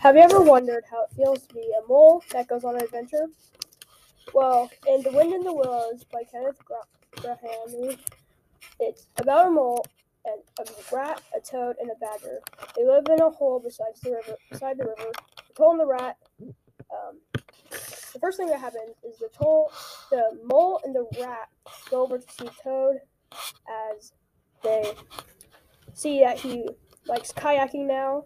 Have you ever wondered how it feels to be a mole that goes on an adventure? Well, in The Wind in the Willows by Kenneth Gra- Grahame, it's about a mole and a rat, a toad, and a badger. They live in a hole beside the river. Beside the river, the toad and the rat. Um, the first thing that happens is the toad, the mole, and the rat go over to see Toad as they see that he likes kayaking now,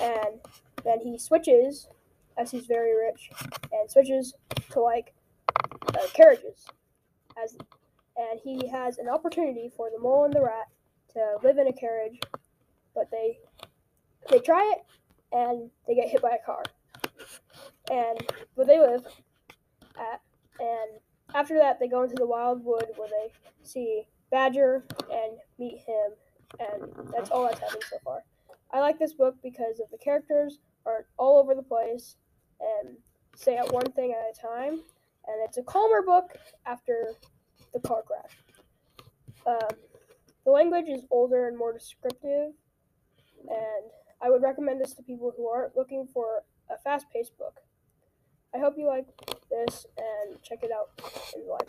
and then he switches as he's very rich and switches to like uh, carriages. As and he has an opportunity for the mole and the rat to live in a carriage but they they try it and they get hit by a car. And where they live at and after that they go into the wild wood where they see badger and meet him and that's all that's happened so far i like this book because of the characters are all over the place and say out one thing at a time. And it's a calmer book after the car crash. Um, the language is older and more descriptive, and I would recommend this to people who aren't looking for a fast paced book. I hope you like this and check it out in the library.